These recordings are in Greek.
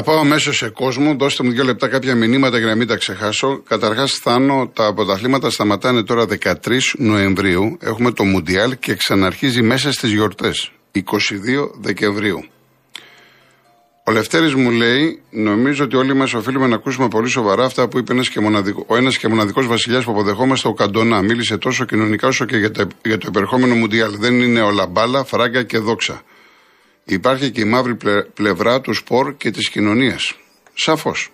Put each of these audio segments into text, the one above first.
Θα πάω αμέσω σε κόσμο. Δώστε μου δύο λεπτά κάποια μηνύματα για να μην τα ξεχάσω. Καταρχάς, Θάνο, τα πρωταθλήματα σταματάνε τώρα 13 Νοεμβρίου. Έχουμε το Μουντιάλ και ξαναρχίζει μέσα στις γιορτές. 22 Δεκεμβρίου. Ο Λευτέρης μου λέει: Νομίζω ότι όλοι μας οφείλουμε να ακούσουμε πολύ σοβαρά αυτά που είπε ένας και μοναδικό, ο ένας και μοναδικός βασιλιάς που αποδεχόμαστε, ο Καντονά. Μίλησε τόσο κοινωνικά όσο και για το, για το επερχόμενο Μουντιάλ. Δεν είναι όλα μπάλα, φράγκα και δόξα. Υπάρχει και η μαύρη πλευρά του σπορ και της κοινωνίας. Σαφώς.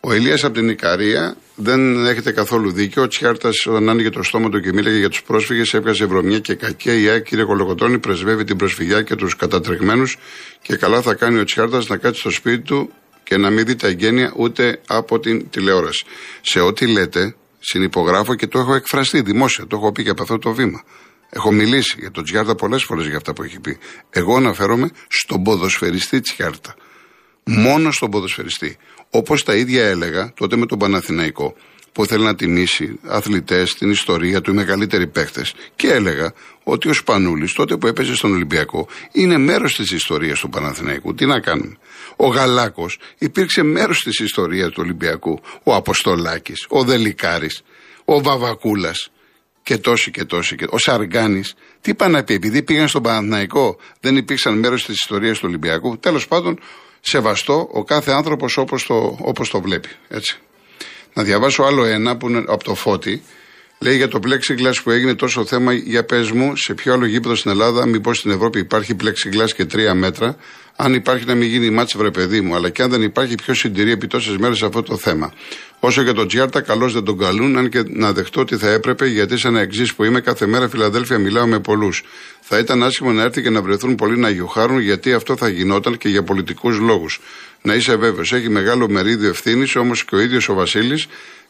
Ο Ηλίας από την Ικαρία δεν έχετε καθόλου δίκιο. Ο Τσιάρτας, όταν άνοιγε το στόμα του και μίλαγε για τους πρόσφυγες, έβγαζε βρωμιά και κακία. Η ΑΕΚ, κύριε Κολοκοτρόνη, πρεσβεύει την προσφυγιά και τους κατατρεγμένους. Και καλά θα κάνει ο Τσιάρτας να κάτσει στο σπίτι του και να μην δει τα εγγένεια ούτε από την τηλεόραση. Σε ό,τι λέτε, συνυπογράφω και το έχω εκφραστεί δημόσια. Το έχω πει και από αυτό το βήμα. Έχω μιλήσει για τον Τσιάρτα πολλές φορές για αυτά που έχει πει. Εγώ αναφέρομαι στον ποδοσφαιριστή Τσιάρτα. Μόνο στον ποδοσφαιριστή. Όπως τα ίδια έλεγα τότε με τον Παναθηναϊκό, που θέλει να τιμήσει αθλητές, την ιστορία του, οι μεγαλύτεροι παίχτες. Και έλεγα ότι ο Σπανούλης, τότε που έπαιζε στον Ολυμπιακό, είναι μέρος της ιστορίας του Παναθηναϊκού. Τι να κάνουμε. Ο Γαλάκος υπήρξε μέρος της ιστορίας του Ολυμπιακού. Ο Αποστολάκης, ο Δελικάρης, ο Βαβακούλας και τόσοι και τόσοι. Και... Ο Σαργκάνη, τι είπα να πει, επειδή πήγαν στον Παναθηναϊκό, δεν υπήρξαν μέρος της ιστορίας του Ολυμπιακού. Τέλος πάντων, σεβαστό ο κάθε άνθρωπος όπως το, όπως το βλέπει. Έτσι. Να διαβάσω άλλο ένα που είναι από το φώτι. Λέει για το plexiglass που έγινε τόσο θέμα, για πες μου, σε ποιο άλλο γήπεδο στην Ελλάδα, μήπως στην Ευρώπη υπάρχει plexiglass και τρία μέτρα. Αν υπάρχει να μην γίνει μάτς βρε παιδί μου, αλλά και αν δεν υπάρχει, ποιος συντηρεί επί τόσες μέρες αυτό το θέμα. Όσο για τον Τζιάρτα, καλώς δεν τον καλούν, αν και να δεχτώ ότι θα έπρεπε, γιατί σαν εξής που είμαι κάθε μέρα Φιλαδέλφια μιλάω με πολλούς. Θα ήταν άσχημο να έρθει και να βρεθούν πολλοί να γιοχάρουν, γιατί αυτό θα γινόταν και για πολιτικούς λόγους. Να είσαι βέβαιος, έχει μεγάλο μερίδιο ευθύνης, όμως και ο ίδιος ο Βασίλης,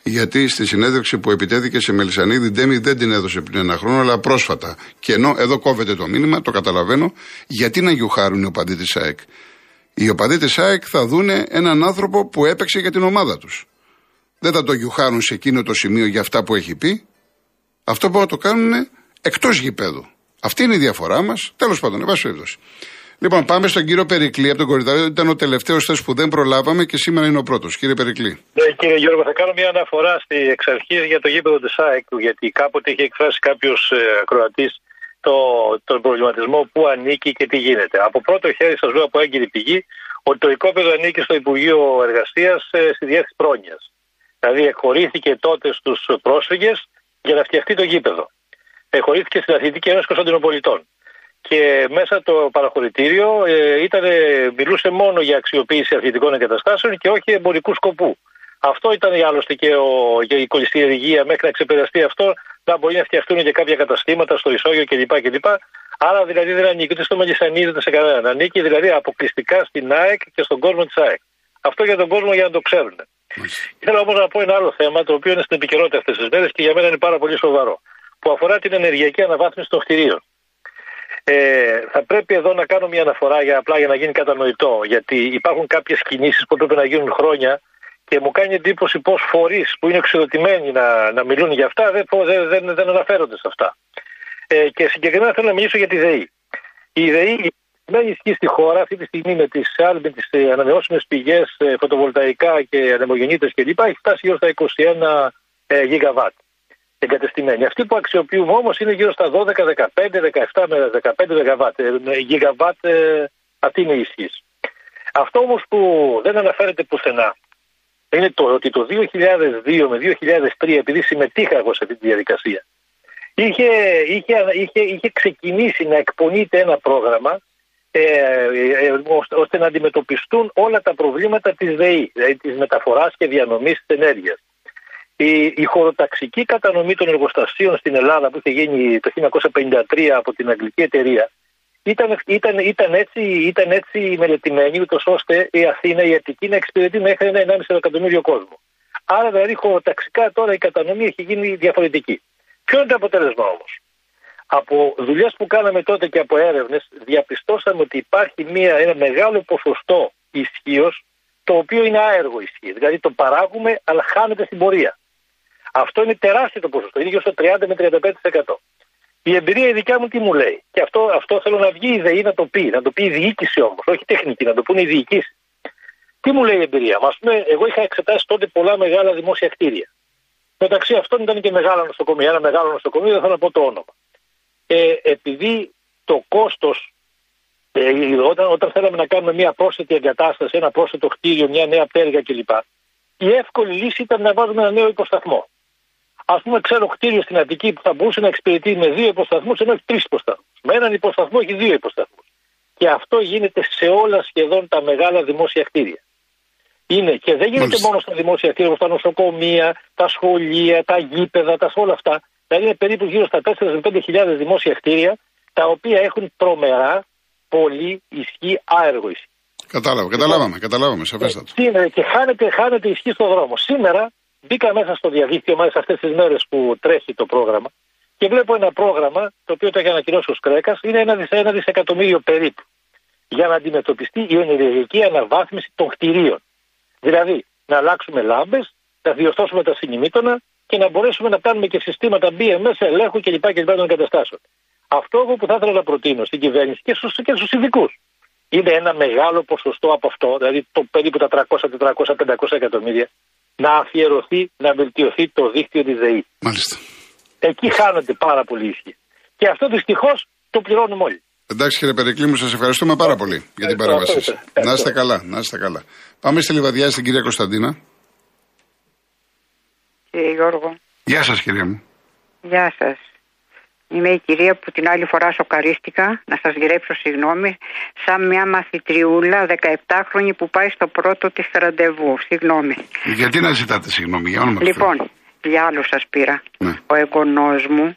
γιατί στη συνέντευξη που επιτέθηκε σε Μελισανίδη Ντέμι δεν την έδωσε πριν ένα χρόνο, αλλά πρόσφατα. Και ενώ εδώ κόβεται το μήνυμα, το καταλαβαίνω, γιατί να γιουχάρουν οι οπαδοί της ΑΕΚ. Οι οπαδοί της ΑΕΚ θα δούνε έναν άνθρωπο που έπαιξε για την ομάδα τους. Δεν θα το γιουχάρουν σε εκείνο το σημείο για αυτά που έχει πει. Αυτό που να το κάνουν εκτός γηπέδου. Αυτή είναι η διαφορά μας. Τέλος πάντων, εν πάση Λοιπόν, πάμε στον κύριο Περικλή από τον Κορυδαλό. Ήταν ο τελευταίος θες που δεν προλάβαμε και σήμερα είναι ο πρώτος. Κύριε Περικλή. Ναι, κύριε Γιώργο, θα κάνω μια αναφορά στη εξ αρχής για το γήπεδο της ΑΕΚ, γιατί κάποτε είχε εκφράσει κάποιος ε, ακροατής το, τον προβληματισμό που ανήκει και τι γίνεται. Από πρώτο χέρι σας λέω από έγκυρη πηγή ότι το οικόπεδο ανήκει στο Υπουργείο Εργασίας ε, στη διεύθυνση πρόνοιας. Δηλαδή, εκχωρήθηκε τότε στους πρόσφυγες για να φτιαχτεί το γήπεδο. Εκχωρήθηκε στην Αθλητική Ένωση Κωνσταντινοπολιτών και μέσα το παραχωρητήριο ε, ήταν, μιλούσε μόνο για αξιοποίηση αθλητικών εγκαταστάσεων και όχι εμπορικού σκοπού. Αυτό ήταν άλλωστε και, ο, και η κολυστηρουργία μέχρι να ξεπεραστεί αυτό να μπορεί να φτιαχτούν και κάποια καταστήματα στο Ισόγειο κλπ. κλπ. Άρα δηλαδή δεν ανήκει ούτε στο Μελισσανίδη ούτε σε κανέναν. Ανήκει δηλαδή αποκλειστικά στην ΑΕΚ και στον κόσμο της ΑΕΚ. Αυτό για τον κόσμο για να το ξέρουν. Ήθελα όμως να πω ένα άλλο θέμα το οποίο είναι στην επικαιρότητα αυτές τις μέρες και για μένα είναι πάρα πολύ σοβαρό. Που αφορά την ενεργειακή αναβάθμιση των κτηρίων. Ε, θα πρέπει εδώ να κάνω μια αναφορά για απλά για να γίνει κατανοητό. Γιατί υπάρχουν κάποιες κινήσεις που πρέπει να γίνουν χρόνια και μου κάνει εντύπωση πώς φορείς που είναι εξοδοτημένοι να, να μιλούν για αυτά δεν, δεν, δεν, δεν αναφέρονται σε αυτά. Ε, και συγκεκριμένα θέλω να μιλήσω για τη ΔΕΗ. Η ΔΕΗ δεν ισχύει στη χώρα αυτή τη στιγμή με τις ε, ανανεώσιμες πηγές, ε, φωτοβολταϊκά και ανεμογεννήτες κλπ. Έχει φτάσει γύρω στα 21 ε, γιγαβάτ εγκατεστημένοι. Αυτοί που αξιοποιούμε όμως είναι γύρω στα 12, 15, 17 με 15 γιγαβάτ. Ε, αυτή είναι η ισχύ. Αυτό όμως που δεν αναφέρεται πουθενά είναι το ότι το 2002 με 2003, επειδή συμμετείχα εγώ σε αυτή τη διαδικασία, είχε, είχε, είχε, είχε ξεκινήσει να εκπονείται ένα πρόγραμμα ε, ε, ώστε να αντιμετωπιστούν όλα τα προβλήματα της ΔΕΗ, δηλαδή της μεταφοράς και διανομής της ενέργειας. Η, η χωροταξική κατανομή των εργοστασίων στην Ελλάδα που είχε γίνει το 1953 από την αγγλική εταιρεία ήταν, ήταν, ήταν, έτσι, ήταν έτσι μελετημένη ούτως ώστε η Αθήνα, η Αττική να εξυπηρετεί μέχρι ένα 1,5 εκατομμύριο κόσμο. Άρα δηλαδή χωροταξικά τώρα η κατανομή έχει γίνει διαφορετική. Ποιο είναι το αποτέλεσμα όμως; Από δουλειές που κάναμε τότε και από έρευνες, διαπιστώσαμε ότι υπάρχει μια, ένα μεγάλο ποσοστό ισχύως το οποίο είναι άεργο ισχύ. Δηλαδή το παράγουμε αλλά χάνεται στην πορεία. Αυτό είναι τεράστιο το ποσοστό. Είναι γύρω στο 30 με 35%. Η εμπειρία η δικιά μου τι μου λέει. Και αυτό, αυτό θέλω να βγει η ΔΕΗ να το πει. Να το πει η διοίκηση όμως, όχι τεχνική, να το πούνε οι διοικήσεις. Τι μου λέει η εμπειρία μας; Εγώ είχα εξετάσει τότε πολλά μεγάλα δημόσια κτίρια. Μεταξύ αυτών ήταν και μεγάλα νοσοκομεία. Ένα μεγάλο νοσοκομείο, δεν θα να πω το όνομα. Ε, επειδή το κόστος, ε, όταν, όταν θέλαμε να κάνουμε μια πρόσθετη εγκατάσταση, ένα πρόσθετο κτίριο, μια νέα πτέρυγα κλπ. Η εύκολη λύση ήταν να βάζουμε ένα νέο υποσταθμό. Α πούμε, ξέρω κτίριο στην Αττική που θα μπορούσε να εξυπηρετεί με δύο υποσταθμούς, ενώ έχει τρεις υποσταθμούς. Με έναν υποσταθμό έχει δύο υποσταθμούς. Και αυτό γίνεται σε όλα σχεδόν τα μεγάλα δημόσια κτίρια. Είναι και δεν γίνεται Μάλιστα. μόνο στα δημόσια κτίρια όπως τα νοσοκομεία, τα σχολεία, τα γήπεδα, τα όλα αυτά. Δηλαδή είναι περίπου γύρω στα 4 με 5 χιλιάδες δημόσια κτίρια τα οποία έχουν τρομερά πολύ ισχύ άεργο ισχύ. Κατάλαβα, καταλάβαμε, καταλάβαμε, σαφέστατα. Ε, και χάνεται, χάνεται ισχύ στον δρόμο. Σήμερα μπήκα μέσα στο διαδίκτυο, μάλιστα αυτές τις μέρες που τρέχει το πρόγραμμα, και βλέπω ένα πρόγραμμα το οποίο το έχει ανακοινώσει ο Σκρέκας, είναι ένα, ένα δισεκατομμύριο περίπου. Για να αντιμετωπιστεί η ενεργειακή αναβάθμιση των κτηρίων. Δηλαδή, να αλλάξουμε λάμπες, να διορθώσουμε τα συνημήτωνα και να μπορέσουμε να κάνουμε και συστήματα BMS, ελέγχου κλπ. και των εγκαταστάσεων. Αυτό εγώ που θα ήθελα να προτείνω στην κυβέρνηση και στους και στους ειδικούς. Είναι ένα μεγάλο ποσοστό από αυτό, δηλαδή το περίπου τα 300, 400, 500 εκατομμύρια, να αφιερωθεί, να βελτιωθεί το δίκτυο της ΔΕΗ. Μάλιστα. Εκεί χάνονται πάρα πολύ ίσχυ. Και αυτό δυστυχώς το πληρώνουμε όλοι. Εντάξει κύριε Περικλή μου, σας ευχαριστούμε πάρα πολύ για την παρέμβασή σας. Να είστε καλά, να είστε καλά. Πάμε στη Λιβαδιά στην κυρία Κωνσταντίνα. Κύριε Γιώργο. Γεια σας κυρία μου. Γεια σας. Είμαι η κυρία που την άλλη φορά σοκαρίστηκα, να σας γυρέψω συγγνώμη, σαν μια μαθητριούλα 17χρονη που πάει στο πρώτο της ραντεβού. Συγγνώμη. Γιατί να ζητάτε συγγνώμη, για όνομα Λοιπόν, για άλλο σας πήρα. Ναι. Ο εγγονός μου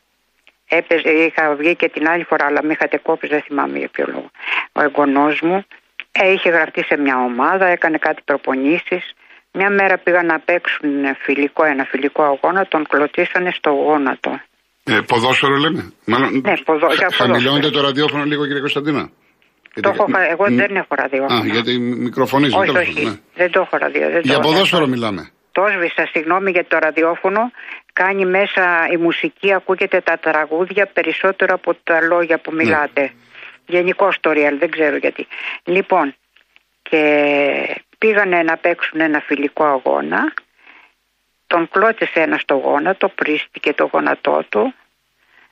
έπαιζε, είχα βγει και την άλλη φορά, αλλά με είχατε κόψει, δεν θυμάμαι για ποιο λόγο. Ο εγγονός μου ε, είχε γραφτεί σε μια ομάδα, έκανε κάτι προπονήσεις. Μια μέρα πήγαν να παίξουν φιλικό, ένα φιλικό αγώνα, τον κλωτσίσανε στο γόνατο. Ε, ποδόσφαιρο λέμε. Μάλλον, ναι, ποδο, χαμηλώνεται το ραδιόφωνο λίγο κύριε Κωνσταντίνα. Το έχω, εγώ δεν έχω ραδιόφωνο. Α, γιατί μικροφωνίζει. Όχι, όχι, ναι. δεν το έχω ραδιόφωνο. Για ποδόσφαιρο μιλάμε. Το έσβησα, συγγνώμη για το ραδιόφωνο. Κάνει μέσα η μουσική, ακούγεται τα τραγούδια περισσότερο από τα λόγια που ναι. μιλάτε. Ναι. Γενικό το δεν ξέρω γιατί. Λοιπόν, και πήγανε να παίξουν ένα φιλικό αγώνα τον κλώτσισε ένας στο γόνατο, πρίστηκε το γόνατό του.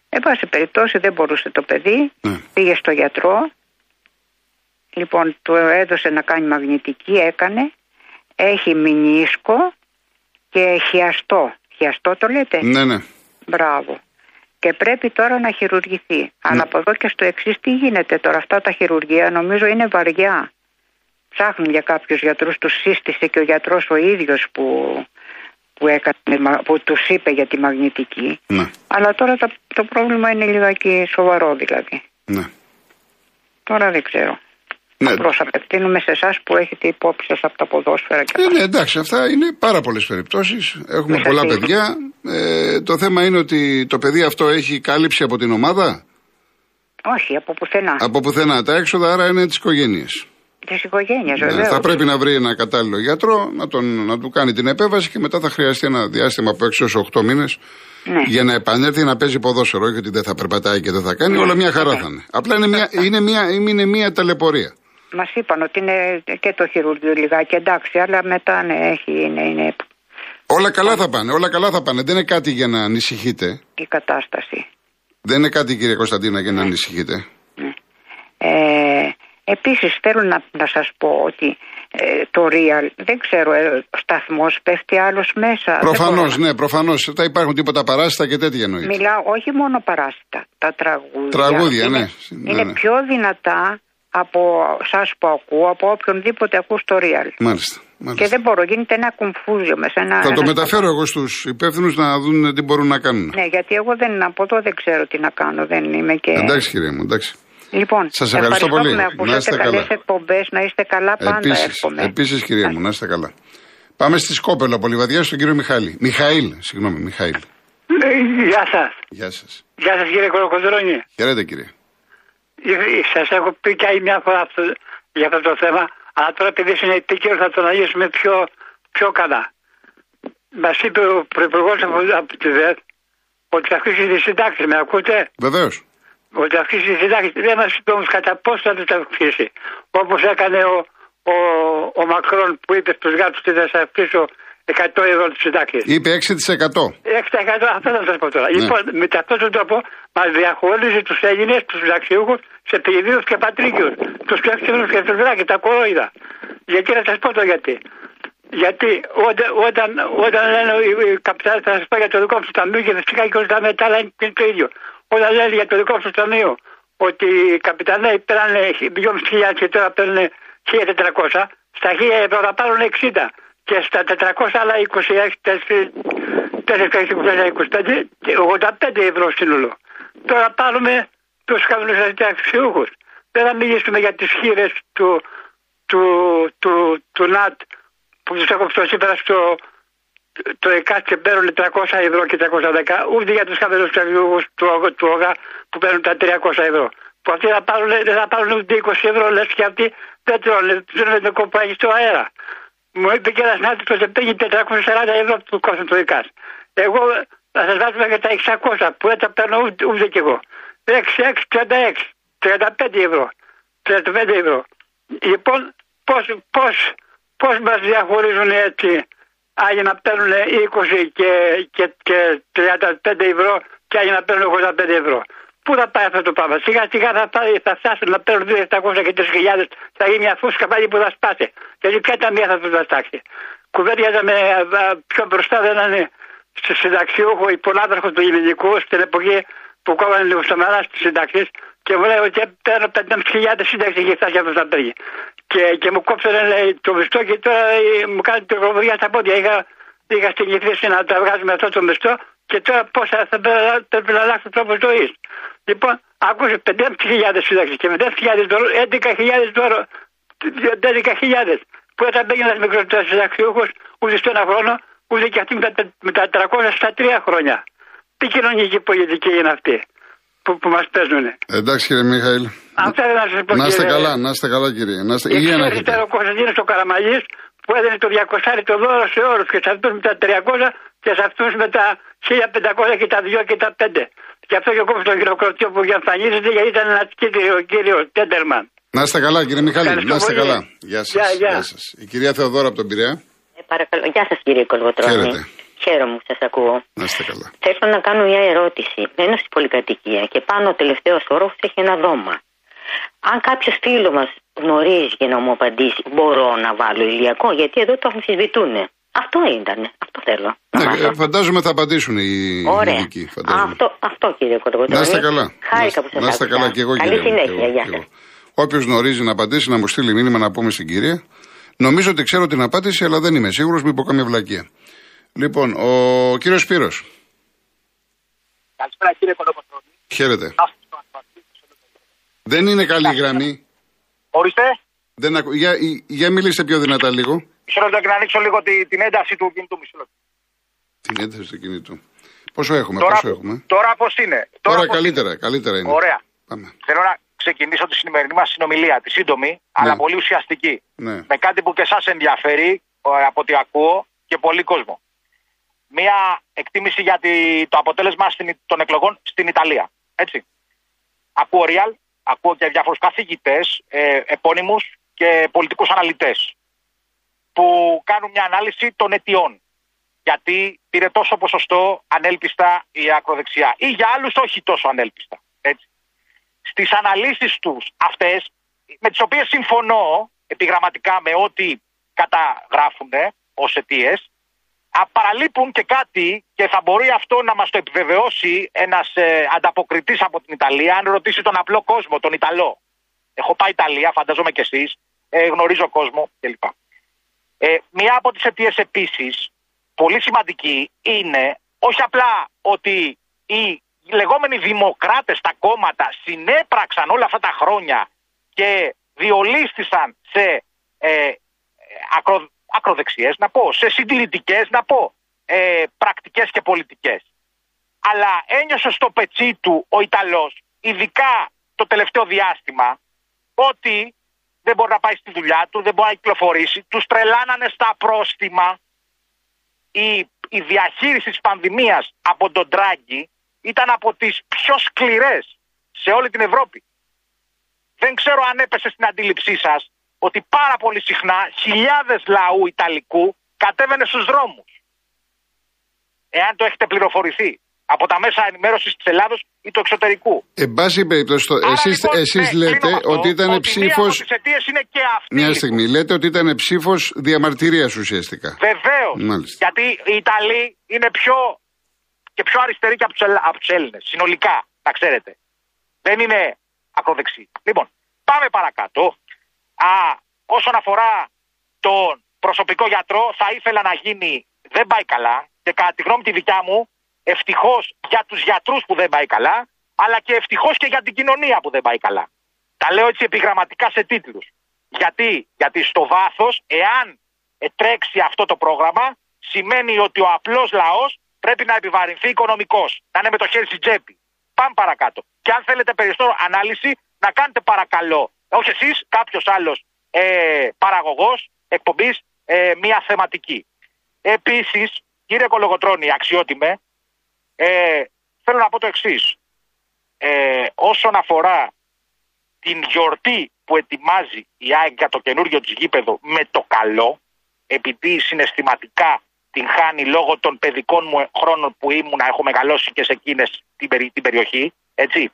Εν πάση περιπτώσει δεν μπορούσε το παιδί, ναι. πήγε στο γιατρό. Λοιπόν, του έδωσε να κάνει μαγνητική, έκανε. Έχει μηνίσκο και χιαστό. Χιαστό το λέτε; Ναι, ναι. Μπράβο. Και πρέπει τώρα να χειρουργηθεί. Ναι. Αλλά από εδώ και στο εξής τι γίνεται τώρα; Αυτά τα χειρουργία νομίζω είναι βαριά. Ψάχνουν για κάποιους γιατρούς, τους σύστησε και ο γιατρός ο ίδιος που που, έκανε, που τους είπε για τη μαγνητική. Ναι. Αλλά τώρα το, το πρόβλημα είναι λιγάκι σοβαρό δηλαδή. Ναι. Τώρα δεν ξέρω. Ναι. Απλώ απευθύνουμε σε εσάς που έχετε υπόψη σας από τα ποδόσφαιρα και ε, Ναι, εντάξει, αυτά είναι πάρα πολλές περιπτώσεις. Έχουμε πολλά παιδιά. Ε, το θέμα είναι ότι το παιδί αυτό έχει κάλυψη από την ομάδα; Όχι, από πουθενά. Από πουθενά. Τα έξοδα άρα είναι της οικογένειας της οικογένειας, ναι, Θα πρέπει να βρει ένα κατάλληλο γιατρό, να, τον, να του κάνει την επέβαση και μετά θα χρειαστεί ένα διάστημα από 6 έως 8 μήνες ναι. για να επανέλθει να παίζει ποδόσφαιρο. Όχι ότι δεν θα περπατάει και δεν θα κάνει, ναι. όλα μια χαρά ναι. θα είναι. Απλά είναι μια, είναι μια, είναι μια ταλαιπωρία. Μας είπαν ότι είναι και το χειρουργείο λιγάκι εντάξει, αλλά μετά ναι, έχει, είναι, είναι. Όλα καλά θα πάνε, όλα καλά θα πάνε. Δεν είναι κάτι για να ανησυχείτε. Η κατάσταση. Δεν είναι κάτι κύριε Κωνσταντίνα για να ανησυχείτε. Ναι. Ε, Επίσης θέλω να, να σας πω ότι ε, το Real δεν ξέρω, ε, σταθμός πέφτει άλλος μέσα. Προφανώς, ναι, προφανώς. Θα υπάρχουν τίποτα παράσιτα και τέτοια εννοείται. Μιλάω όχι μόνο παράσιτα, τα τραγούδια. Τραγούδια, ναι. Είναι, ναι, ναι. πιο δυνατά από εσά που ακούω, από οποιονδήποτε ακού το Real. Μάλιστα. Μάλιστα. Και δεν μπορώ, γίνεται ένα κουμφούζιο μέσα. Ένα, Θα το μεταφέρω εγώ στους υπεύθυνους να δουν τι μπορούν να κάνουν. Ναι, γιατί εγώ δεν, από εδώ δεν ξέρω τι να κάνω. Δεν είμαι και... Εντάξει, κυρία μου, εντάξει. Λοιπόν, σας ευχαριστώ πολύ. Να είστε καλές εκπομπές, να είστε καλά πάντα. Επίσης, επίσης κυρία μου, να είστε καλά. Πάμε στη Σκόπελο, από Λιβαδιά, στον κύριο Μιχάλη. Μιχαήλ, συγγνώμη, Μιχαήλ. Ναι, γεια σας. Γεια σας. Γεια σας, κύριε Κοροκοντρόνη. Χαίρετε, κύριε. Σας έχω πει και άλλη μια φορά αυτό, για αυτό το θέμα, αλλά τώρα επειδή είναι επίκαιρο θα το αναλύσουμε πιο, πιο καλά. Μας είπε ο προπουργό από τη ΔΕΤ ότι θα αφήσει τη συντάξη. Με ακούτε; Βεβαίως ότι αυξήσει της συντάξη. Δεν μας είπε όμως κατά πόσο θα τους αυξήσει. Όπως έκανε ο, ο, ο Μακρόν που είπε στους γάτους ότι θα σας αφήσω 100 ευρώ τους συντάξει. Είπε 6%. 6% αυτό θα σας πω τώρα. Ναι. Λοιπόν, με αυτόν τον τρόπο μας διαχωρίζει τους Έλληνες, τους συνταξιούχους, σε παιδίου και πατρίκιους. Τους ξέφυγε και τους βράκια, τα κορόιδα. Γιατί να σας πω το γιατί. Γιατί όταν, όταν, όταν λένε οι καπιτάλοι θα σας πω για το δικό τους ταμείο και φυσικά και όλα τα μετά λένε και το ίδιο. Όταν λένε για το δικό του ταμείο ότι οι καπιταλαίοι πέρανε 2.500 και τώρα παίρνουν 1.400, στα 1.000 ευρώ θα πάρουν 60 και στα 400 άλλα 26, 425, 85 ευρώ σύνολο. Τώρα πάρουμε τους χαμηλού αξιούχους. Δεν θα μιλήσουμε για τις χείρες του, του, του, του, ΝΑΤ που τους έχω φτώσει σήμερα στο το ΕΚΑΤ και παίρνουν 300 ευρώ και 310, ούτε για τους χαμηλού αξιούχου του, του ΟΓΑ που παίρνουν τα 300 ευρώ. Που αυτοί θα πάρουν, δεν θα πάρουν ούτε 20 ευρώ, λες και αυτοί δεν τρώνε, δεν κοπάγει στο αέρα. Μου είπε και ένας άνθρωπο ότι πήγε 440 ευρώ που κόστο το ΕΚΑΣ. Εγώ θα σας βάζω για τα 600 που δεν τα παίρνω ούτε, ούτε κι εγώ. 6, 6, 36, 35 ευρώ. 35 ευρώ. Λοιπόν, πώς πώς, πώς μας διαχωρίζουν έτσι άλλοι να παίρνουν 20 και, και, και 35 ευρώ και άλλοι να παίρνουν 85 ευρώ. Πού θα πάει αυτό το πράγμα; Σιγά σιγά θα, πάει, θα φτάσουν να παίρνουν 2.700 και 3.000. Θα γίνει μια φούσκα πάλι που θα σπάσει. Γιατί ποια ταμεία θα τους δαστάξει. Κουβέντιαζα με πιο μπροστά δεν είναι στο συνταξιούχο υπονάδραχο του ελληνικού στην εποχή που κόβανε λίγο μερά στι συντάξει και μου λέει ότι παίρνω 5.500 σύνταξη και φτάσει αυτός τα παίρνει. Και, και μου κόψανε λέει, το μισθό και τώρα μου κάνει το κοβριά στα πόδια. Είχα, είχα στην να τα βγάζουμε αυτό το μισθό και τώρα πώ θα, θα πρέπει να αλλάξει ο τρόπος ζωής. Λοιπόν, άκουσε 5.500 σύνταξη και με 10.000 δώρο, 11.000 δώρο, 11.000 που όταν πήγαινε ένας μικρό συνταξιούχος, ούτε στο ένα χρόνο, ούτε και αυτή με τα, με τα 300 στα τρία χρόνια. Τι κοινωνική πολιτική είναι αυτή; Που, που μας παίζουν. Εντάξει κύριε Μιχαήλ. Αυτά δεν να σας πω. Να είστε καλά, να είστε καλά κύριε. Να είστε... Και ξέρετε ο Κωνσταντίνος ο Καραμαλής που έδινε το 200 το δώρο σε όλου και σε αυτού με τα 300 και σε αυτού με τα 1500 και τα 2 και τα 5. Και αυτό και ο κόμμα στο χειροκροτείο που εμφανίζεται γιατί ήταν ένας κύριος, κύριος Τέντερμαν. Να είστε καλά κύριε Μιχάλη, να είστε καλά. Γεια σας. Γεια, σας. Η κυρία Θεοδόρα από τον Πειραιά. Ε, παρακαλώ. Γεια σας κύριε Κολβοτρώνη. Χαίρετε. Χαίρομαι που σας ακούω. Να είστε καλά. Θέλω να κάνω μια ερώτηση. Μένω στην πολυκατοικία και πάνω ο τελευταίος όροφος έχει ένα δώμα. Αν κάποιος φίλος μας γνωρίζει και να μου απαντήσει, μπορώ να βάλω ηλιακό, γιατί εδώ το αμφισβητούν. Αυτό ήταν. Αυτό θέλω. Ναι, φαντάζομαι θα απαντήσουν οι Ωραία. ειδικοί. Αυτό, αυτό κύριε Κοτοκοτρόνη. Να είστε καλά. Χάρηκα που σας Να είστε καλά και εγώ Καλή κύριε. συνέχεια. Γεια σας. Όποιος γνωρίζει να απαντήσει, να μου στείλει μήνυμα να πούμε στην κυρία. Νομίζω ότι ξέρω την απάντηση, αλλά δεν είμαι σίγουρος, μην πω καμία βλακεία. Λοιπόν, ο κύριος Σπύρος. Καλησπέρα κύριε Κολοκοτρόνη. Χαίρετε. Δεν είναι καλή γραμμή. Ορίστε. Δεν ακου... για, για μιλήστε πιο δυνατά λίγο. Μισό λεπτό να ανοίξω λίγο τη, την ένταση του κινητού. Μισό λεπτό. Την ένταση του κινητού. Πόσο έχουμε, τώρα, πόσο έχουμε; Τώρα πώς είναι; Τώρα, τώρα καλύτερα, είναι; καλύτερα είναι. Ωραία. Πάμε. Θέλω να ξεκινήσω τη σημερινή μας συνομιλία, τη σύντομη, ναι. αλλά πολύ ουσιαστική. Ναι. Με κάτι που και εσάς ενδιαφέρει, από ό,τι ακούω, και πολύ κόσμο. Μία εκτίμηση για το αποτέλεσμα των εκλογών στην Ιταλία. Έτσι. Ακούω real, ακούω και διάφορους καθηγητές, ε, επώνυμους και πολιτικούς αναλυτές που κάνουν μια ανάλυση των αιτιών. Γιατί πήρε τόσο ποσοστό ανέλπιστα η ακροδεξιά. Ή για άλλους όχι τόσο ανέλπιστα. Έτσι. Στις αναλύσεις τους αυτές, με τις οποίες συμφωνώ επιγραμματικά με ό,τι καταγράφουν ως αιτίες, παραλείπουν και κάτι και θα μπορεί αυτό να μας το επιβεβαιώσει ένας ε, ανταποκριτής από την Ιταλία, αν ρωτήσει τον απλό κόσμο, τον Ιταλό. Έχω πάει Ιταλία, φανταζόμαι κι εσείς, ε, γνωρίζω κόσμο κλπ. Ε, μία από τις αιτίες επίσης, πολύ σημαντική, είναι όχι απλά ότι οι λεγόμενοι δημοκράτες στα κόμματα συνέπραξαν όλα αυτά τα χρόνια και διολίστησαν σε ε, ακρο, ακροδεξιές, να πω, σε συντηρητικές, να πω, ε, πρακτικές και πολιτικές. Αλλά ένιωσε στο πετσί του ο Ιταλός, ειδικά το τελευταίο διάστημα, ότι δεν μπορεί να πάει στη δουλειά του, δεν μπορεί να κυκλοφορήσει. Τους τρελάνανε στα πρόστιμα. Η, η διαχείριση της πανδημίας από τον Τράγκη ήταν από τις πιο σκληρές σε όλη την Ευρώπη. Δεν ξέρω αν έπεσε στην αντίληψή σας ότι πάρα πολύ συχνά χιλιάδες λαού Ιταλικού κατέβαινε στους δρόμους. Εάν το έχετε πληροφορηθεί από τα μέσα ενημέρωσης της Ελλάδος ή του εξωτερικού. Εν πάση περιπτώσει, εσεί λοιπόν, εσείς ναι, λέτε κλείνω με αυτό, ότι ήταν ψήφο. Μία από τις αιτίες είναι και αυτή. Μια λοιπόν. στιγμή. Λέτε ότι ήταν ψήφος διαμαρτυρίας ουσιαστικά. Βεβαίως. Μάλιστα. Γιατί οι Ιταλοί είναι πιο και πιο αριστεροί και από τους από τους Έλληνες. Συνολικά, να ξέρετε. Δεν είναι ακροδεξί. Λοιπόν, πάμε παρακάτω. Α, όσον αφορά τον προσωπικό γιατρό, θα ήθελα να γίνει. Δεν πάει καλά. Και κατά τη γνώμη τη δικιά μου, ευτυχώς για τους γιατρούς που δεν πάει καλά, αλλά και ευτυχώς και για την κοινωνία που δεν πάει καλά. Τα λέω έτσι επιγραμματικά σε τίτλους. Γιατί, Γιατί στο βάθος, εάν ε, τρέξει αυτό το πρόγραμμα, σημαίνει ότι ο απλός λαός πρέπει να επιβαρυνθεί οικονομικό. Να είναι με το χέρι στην τσέπη. Πάμε παρακάτω. Και αν θέλετε περισσότερο ανάλυση, να κάνετε παρακαλώ, όχι εσείς, κάποιος άλλος ε, παραγωγός εκπομπής, ε, μια θεματική. Επίσης, κύριε Κολογοτρόνη, αξιότιμε, ε, θέλω να πω το εξής. Ε, όσον αφορά την γιορτή που ετοιμάζει η ΑΕΚ για το καινούριο της γήπεδο με το καλό, επειδή συναισθηματικά την χάνει λόγω των παιδικών μου χρόνων που ήμουν, έχω μεγαλώσει και σε εκείνες την, περι, την περιοχή, έτσι.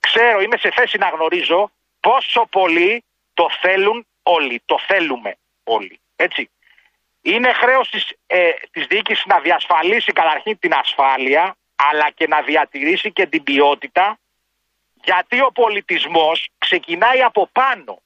Ξέρω, είμαι σε θέση να γνωρίζω πόσο πολύ το θέλουν όλοι, το θέλουμε όλοι, έτσι. Είναι χρέος της, ε, της διοίκησης να διασφαλίσει καταρχήν την ασφάλεια, αλλά και να διατηρήσει και την ποιότητα, γιατί ο πολιτισμός ξεκινάει από πάνω.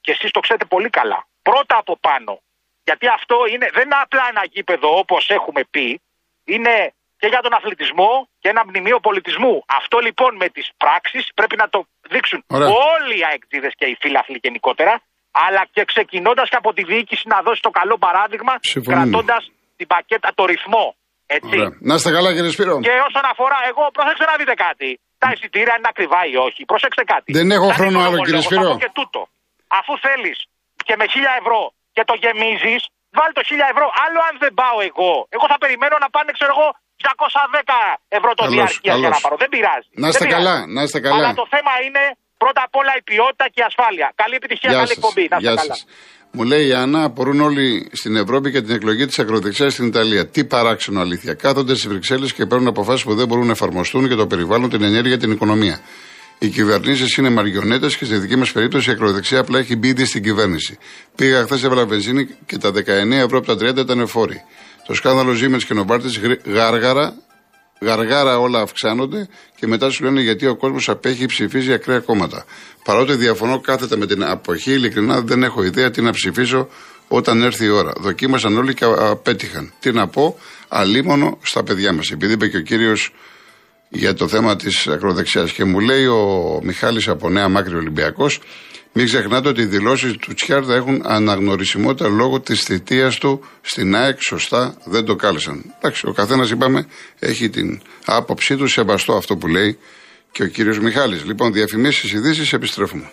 Και εσείς το ξέρετε πολύ καλά. Πρώτα από πάνω. Γιατί αυτό είναι, δεν είναι απλά ένα γήπεδο όπως έχουμε πει, είναι και για τον αθλητισμό και ένα μνημείο πολιτισμού. Αυτό λοιπόν με τις πράξεις πρέπει να το δείξουν Ωραία. όλοι οι αεκτήδες και οι φίλαθλοι γενικότερα, αλλά και ξεκινώντας και από τη διοίκηση να δώσει το καλό παράδειγμα, Συμφωνούμε. κρατώντας την πακέτα, το ρυθμό. Έτσι. Ωραία. Να είστε καλά, κύριε Σπύρο. Και όσον αφορά, εγώ προσέξτε να δείτε κάτι. Τα εισιτήρια είναι ακριβά ή όχι. Προσέξτε κάτι. Δεν έχω Σαν χρόνο άλλο, οικονομολόγος, κύριε θα Σπύρο. πω Και τούτο. Αφού θέλεις και με 1000 ευρώ και το γεμίζεις, βάλει το 1000 ευρώ. Άλλο αν δεν πάω εγώ. Εγώ θα περιμένω να πάνε, ξέρω εγώ, 210 ευρώ το Καλώς, διάρκεια για καλώς. να πάρω. Δεν πειράζει. Να είστε Δεν πειράζει. καλά, να είστε καλά. Αλλά το θέμα είναι πρώτα απ' όλα η ποιότητα και η ασφάλεια. Καλή επιτυχία, Γεια καλή σας. εκπομπή. Να είστε Γεια καλά. σας. Μου λέει η Άννα, απορούν όλοι στην Ευρώπη για την εκλογή της ακροδεξιάς στην Ιταλία. Τι παράξενο αλήθεια. Κάθονται στις Βρυξέλλες και παίρνουν αποφάσεις που δεν μπορούν να εφαρμοστούν για το περιβάλλον, την ενέργεια, την οικονομία. Οι κυβερνήσεις είναι μαριονέτε και στη δική μας περίπτωση η ακροδεξιά απλά έχει μπει ήδη στην κυβέρνηση. Πήγα χθες, έβαλα βενζίνη και τα 19 ευρώ από τα 30 ήταν φόροι. Το σκάνδαλο Siemens και Novartis γάργαρα γαργάρα όλα αυξάνονται και μετά σου λένε γιατί ο κόσμος απέχει ψηφίζει ακραία κόμματα. Παρότι διαφωνώ κάθετα με την αποχή, ειλικρινά δεν έχω ιδέα τι να ψηφίσω όταν έρθει η ώρα. Δοκίμασαν όλοι και α- απέτυχαν. Τι να πω, αλίμονο στα παιδιά μας. Επειδή είπε και ο κύριος για το θέμα της ακροδεξιάς. Και μου λέει ο Μιχάλης από Νέα Μάκρη Ολυμπιακός, μην ξεχνάτε ότι οι δηλώσεις του Τσιάρ θα έχουν αναγνωρισιμότητα λόγω της θητείας του στην ΑΕΚ. Σωστά, δεν το κάλεσαν. Εντάξει, ο καθένας είπαμε έχει την άποψή του, σεβαστό αυτό που λέει και ο κύριος Μιχάλης. Λοιπόν, διαφημίσεις, ειδήσεις, επιστρέφουμε.